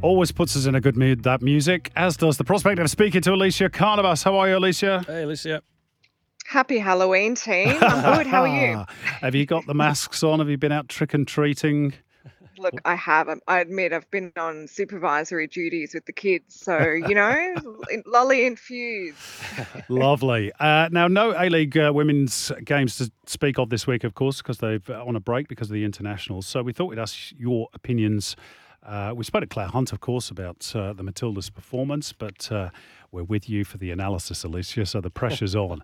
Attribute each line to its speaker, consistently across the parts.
Speaker 1: Always puts us in a good mood, that music, as does the prospect of speaking to Elissia Carnavas. How are you, Elissia?
Speaker 2: Hey, Elissia.
Speaker 3: Happy Halloween, team. I'm good. How are you?
Speaker 1: have you got the masks on? Have you been out trick and treating?
Speaker 3: Look, I have. I admit I've been on supervisory duties with the kids, so you know, lolly infused.
Speaker 1: Lovely. Uh, now, no A League uh, women's games to speak of this week, of course, because they've uh, on a break because of the internationals. So we thought we'd ask your opinions. Uh, we spoke to Clare Hunt, of course, about uh, the Matildas' performance, but uh, we're with you for the analysis, Elissia, so the pressure's on.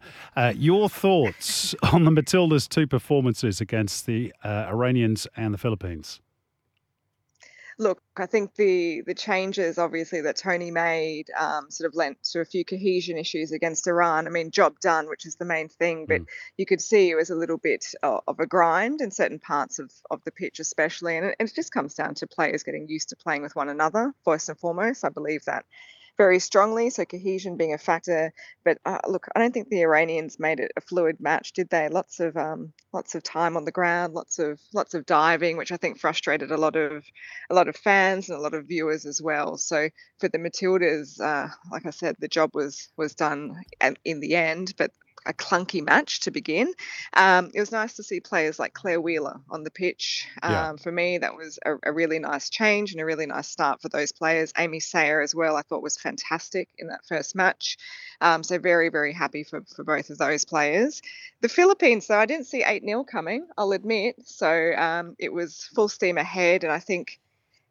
Speaker 1: your thoughts on the Matildas' two performances against the Iranians and the Philippines?
Speaker 3: Look, I think the the changes obviously that Tony made um, sort of lent to a few cohesion issues against Iran. I mean, job done, which is the main thing, but mm. you could see it was a little bit of, of a grind in certain parts of, of the pitch, especially, and it, it just comes down to players getting used to playing with one another. First and foremost, I believe that very strongly, so cohesion being a factor. But uh, look, I don't think the Iranians made it a fluid match, did they? Lots of um, lots of time on the ground, lots of lots of diving, which I think frustrated a lot of a lot of fans and a lot of viewers as well. So for the Matildas, uh, like I said, the job was was done in the end, but a clunky match to begin. Um, it was nice to see players like Clare Wheeler on the pitch. Um, yeah. For me, that was a, a, really nice change and a really nice start for those players. Amy Sayer as well, I thought was fantastic in that first match. Um, so very, very happy for, for both of those players. The Philippines, though, I didn't see 8 0 coming, I'll admit. So um, it was full steam ahead. And I think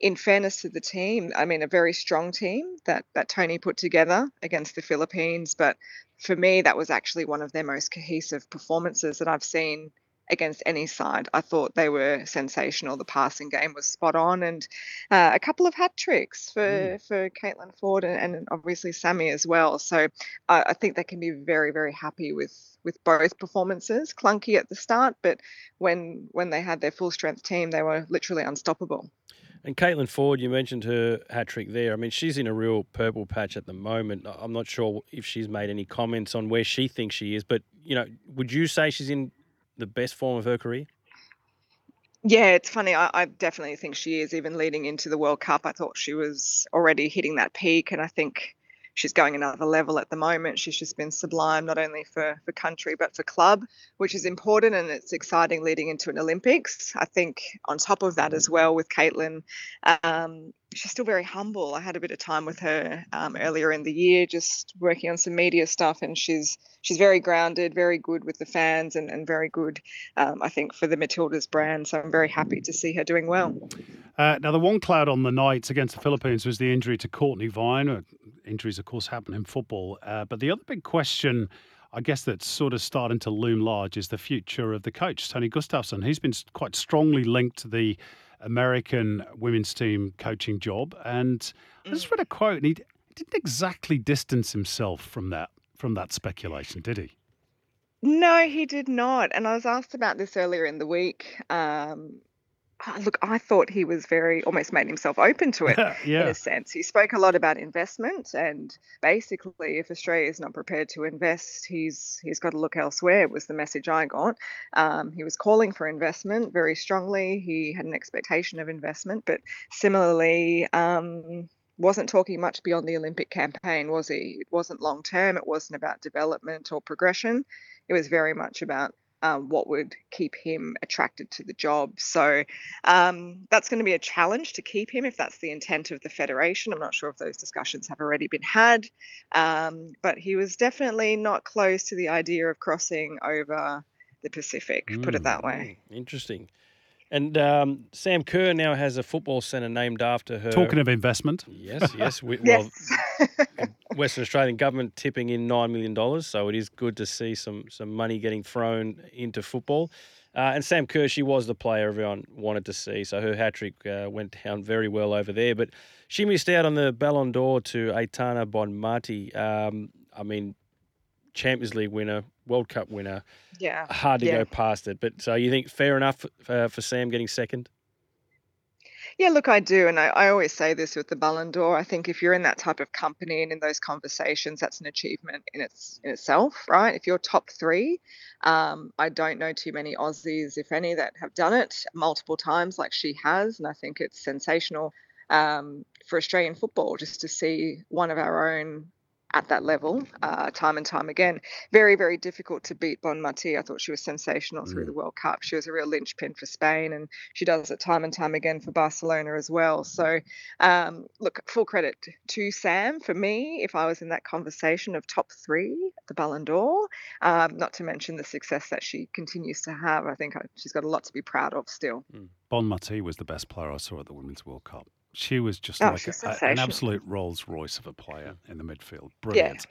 Speaker 3: in fairness to the team, I mean, a very strong team that that Tony put together against the Philippines. But for me, that was actually one of their most cohesive performances that I've seen against any side. I thought they were sensational. The passing game was spot on, and uh, a couple of hat tricks for mm. for Caitlin Foord and, and, obviously Sammy as well. So uh, I think they can be very very happy with with both performances. Clunky at the start, but when when they had their full strength team, they were literally unstoppable.
Speaker 2: And Caitlin Foord, you mentioned her hat trick there. I mean, she's in a real purple patch at the moment. I'm not sure if she's made any comments on where she thinks she is, but you know, would you say she's in the best form of her career?
Speaker 3: Yeah, it's funny. I, I, definitely think she is. Even leading into the World Cup, I thought she was already hitting that peak, and I think she's going another level at the moment. She's just been sublime, not only for, for country, but for club, which is important and it's exciting leading into an Olympics. I think on top of that as well with Caitlin, um, she's still very humble. I had a bit of time with her um, earlier in the year, just working on some media stuff, and she's she's very grounded, very good with the fans, and, and very good, um, I think, for the Matildas brand. So I'm very happy to see her doing well.
Speaker 1: Uh, now, the one cloud on the night against the Philippines was the injury to Cortnee Vine. Uh, injuries, of course, happen in football, uh, but the other big question. I guess that's sort of starting to loom large is the future of the coach, Tony Gustavsson. He's been quite strongly linked to the American women's team coaching job. And I just mm. read a quote, and he didn't exactly distance himself from that from that speculation, did he?
Speaker 3: No, he did not. And I was asked about this earlier in the week. Um, look, I thought he was very almost made himself open to it yeah. in a sense. He spoke a lot about investment, and basically, if Australia is not prepared to invest, he's he's got to look elsewhere. Was the message I got. Um, he was calling for investment very strongly. He had an expectation of investment, but similarly. Um, wasn't talking much beyond the Olympic campaign, was he? It wasn't long term. It wasn't about development or progression. It was very much about um, what would keep him attracted to the job. So um, that's going to be a challenge to keep him if that's the intent of the federation. I'm not sure if those discussions have already been had, um, but he was definitely not close to the idea of crossing over the Pacific, mm, put it that way.
Speaker 2: Mm, interesting. And um, Sam Kerr now has a football centre named after her.
Speaker 1: Talking of investment.
Speaker 2: Yes, yes. We,
Speaker 3: yes.
Speaker 2: Well, Western Australian government tipping in $9 million. So it is good to see some, some money getting thrown into football. Uh, and Sam Kerr, she was the player everyone wanted to see. So her hat trick uh, went down very well over there. But she missed out on the Ballon d'Or to Aitana Bonmati. Um, I mean, Champions League winner, World Cup winner.
Speaker 3: Yeah.
Speaker 2: Hard to
Speaker 3: yeah.
Speaker 2: go past it. But so you think fair enough uh, for Sam getting second?
Speaker 3: Yeah, look, I do. And I, I, always say this with the Ballon d'Or. I think if you're in that type of company and in those conversations, that's an achievement in its in itself, right? If you're top three, um, I don't know too many Aussies, if any, that have done it multiple times like she has. And I think it's sensational um, for Australian football just to see one of our own at that level uh, time and time again. Very, very difficult to beat Bonmati. I thought she was sensational through mm. the World Cup. She was a real linchpin for Spain, and she does it time and time again for Barcelona as well. So, um, look, full credit to Sam. For me, if I was in that conversation of top three at the Ballon d'Or, um, not to mention the success that she continues to have, I think uh, she's got a lot to be proud of still.
Speaker 1: Mm. Bonmati was the best player I saw at the Women's World Cup. She was just oh, like a, an absolute Rolls Royce of a player in the midfield. Brilliant.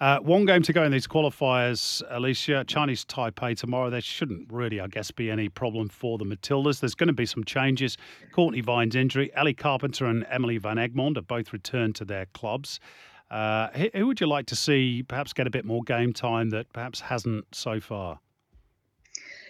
Speaker 1: Yeah. Uh, one game to go in these qualifiers, Elissia. Chinese Taipei tomorrow. There shouldn't really, I guess, be any problem for the Matildas. There's going to be some changes. Cortnee Vine's injury. Ellie Carpenter and Emily Van Egmond have both returned to their clubs. Uh, who would you like to see perhaps get a bit more game time that perhaps hasn't so far?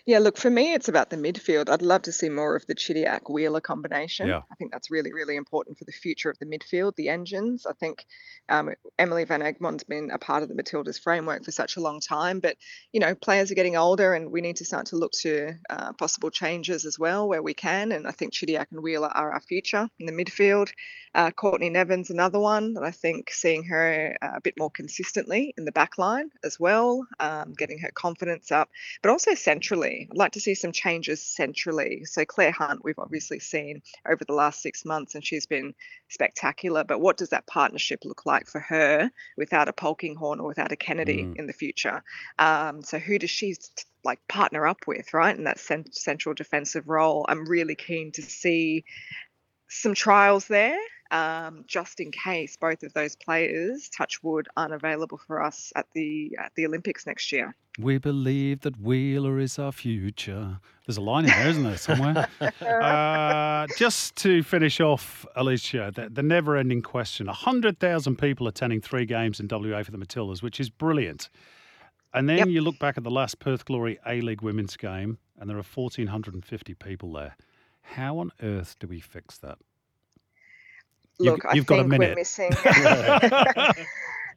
Speaker 3: Yeah, look, for me, it's about the midfield. I'd love to see more of the Chidiac Wheeler combination. Yeah. I think that's really, really important for the future of the midfield, the engines. I think um, Emily Van Egmond's been a part of the Matildas framework for such a long time, but you know, players are getting older, and we need to start to look to uh, possible changes as well where we can. And I think Chidiac and Wheeler are our future in the midfield. Uh, Courtney Nevin's another one that I think seeing her uh, a bit more consistently in the back line as well, um, getting her confidence up, but also centrally. I'd like to see some changes centrally. So Clare Hunt, we've obviously seen over the last six months, and she's been spectacular. But what does that partnership look like for her without a Polkinghorne or without a Kennedy mm. in the future? Um, so who does she like partner up with, right? In that cent- central defensive role, I'm really keen to see some trials there um, just in case both of those players, touch wood, aren't available for us at the at the Olympics next year.
Speaker 1: We believe that Wheeler is our future. There's a line in there, isn't there, somewhere? uh, just to finish off, Elissia, the, the never ending question 100,000 people attending three games in WA for the Matildas, which is brilliant. And then yep. you look back at the last Perth Glory A League women's game, and there are 1,450 people there. How on earth do we fix that?
Speaker 3: Look, you've, you've I think we're missing.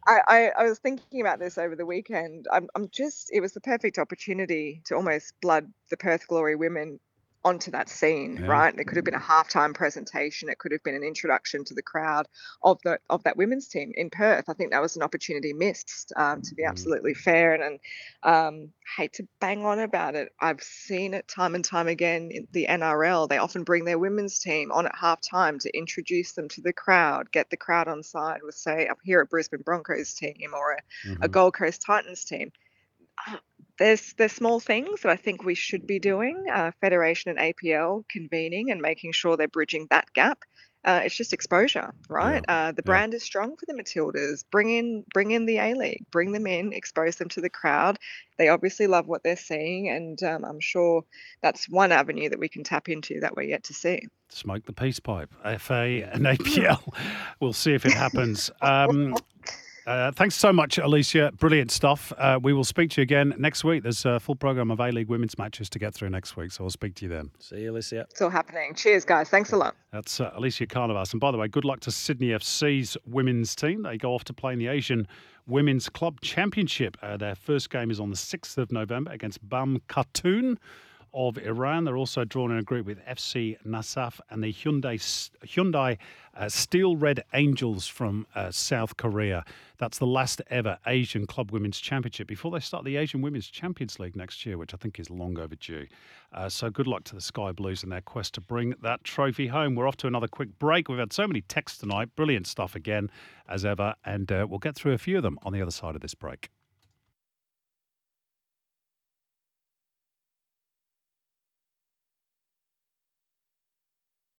Speaker 3: I, I, I, was thinking about this over the weekend. I'm, I'm just, it was the perfect opportunity to almost blood the Perth Glory women onto that scene, yeah. right? it could have been a halftime presentation. It could have been an introduction to the crowd of the of that women's team in Perth. I think that was an opportunity missed, um, to be mm-hmm. absolutely fair. And, and um, hate to bang on about it. I've seen it time and time again in the NRL. They often bring their women's team on at halftime to introduce them to the crowd, get the crowd on side with, say, up here at Brisbane Broncos team or a, mm-hmm. a Gold Coast Titans team there's there's small things that I think we should be doing. Uh, Federation and APL convening and making sure they're bridging that gap. Uh, it's just exposure, right? Yeah. Uh, the brand yeah. is strong for the Matildas. Bring in, bring in the A League, bring them in, expose them to the crowd. They obviously love what they're seeing, and um, I'm sure that's one avenue that we can tap into that we're yet to see.
Speaker 1: Smoke the peace pipe, FA and APL. we'll see if it happens. Um, uh, thanks so much, Elissia. Brilliant stuff. Uh, we will speak to you again next week. There's a full program of A League women's matches to get through next week, so I'll speak to you then.
Speaker 2: See you, Elissia.
Speaker 3: It's all happening. Cheers, guys. Thanks a lot.
Speaker 1: That's uh, Elissia Carnavas. And by the way, good luck to Sydney FC's women's team. They go off to play in the Asian Women's Club Championship. Uh, their first game is on the 6th of November against Bam Khatun of Iran. They're also drawn in a group with FC Nasaf and the Hyundai Hyundai uh, Steel Red Angels from uh, South Korea. That's the last ever Asian Club Women's Championship before they start the Asian Women's Champions League next year, which I think is long overdue. Uh, so good luck to the Sky Blues in their quest to bring that trophy home. We're off to another quick break. We've had so many texts tonight. Brilliant stuff again, as ever. And uh, we'll get through a few of them on the other side of this break.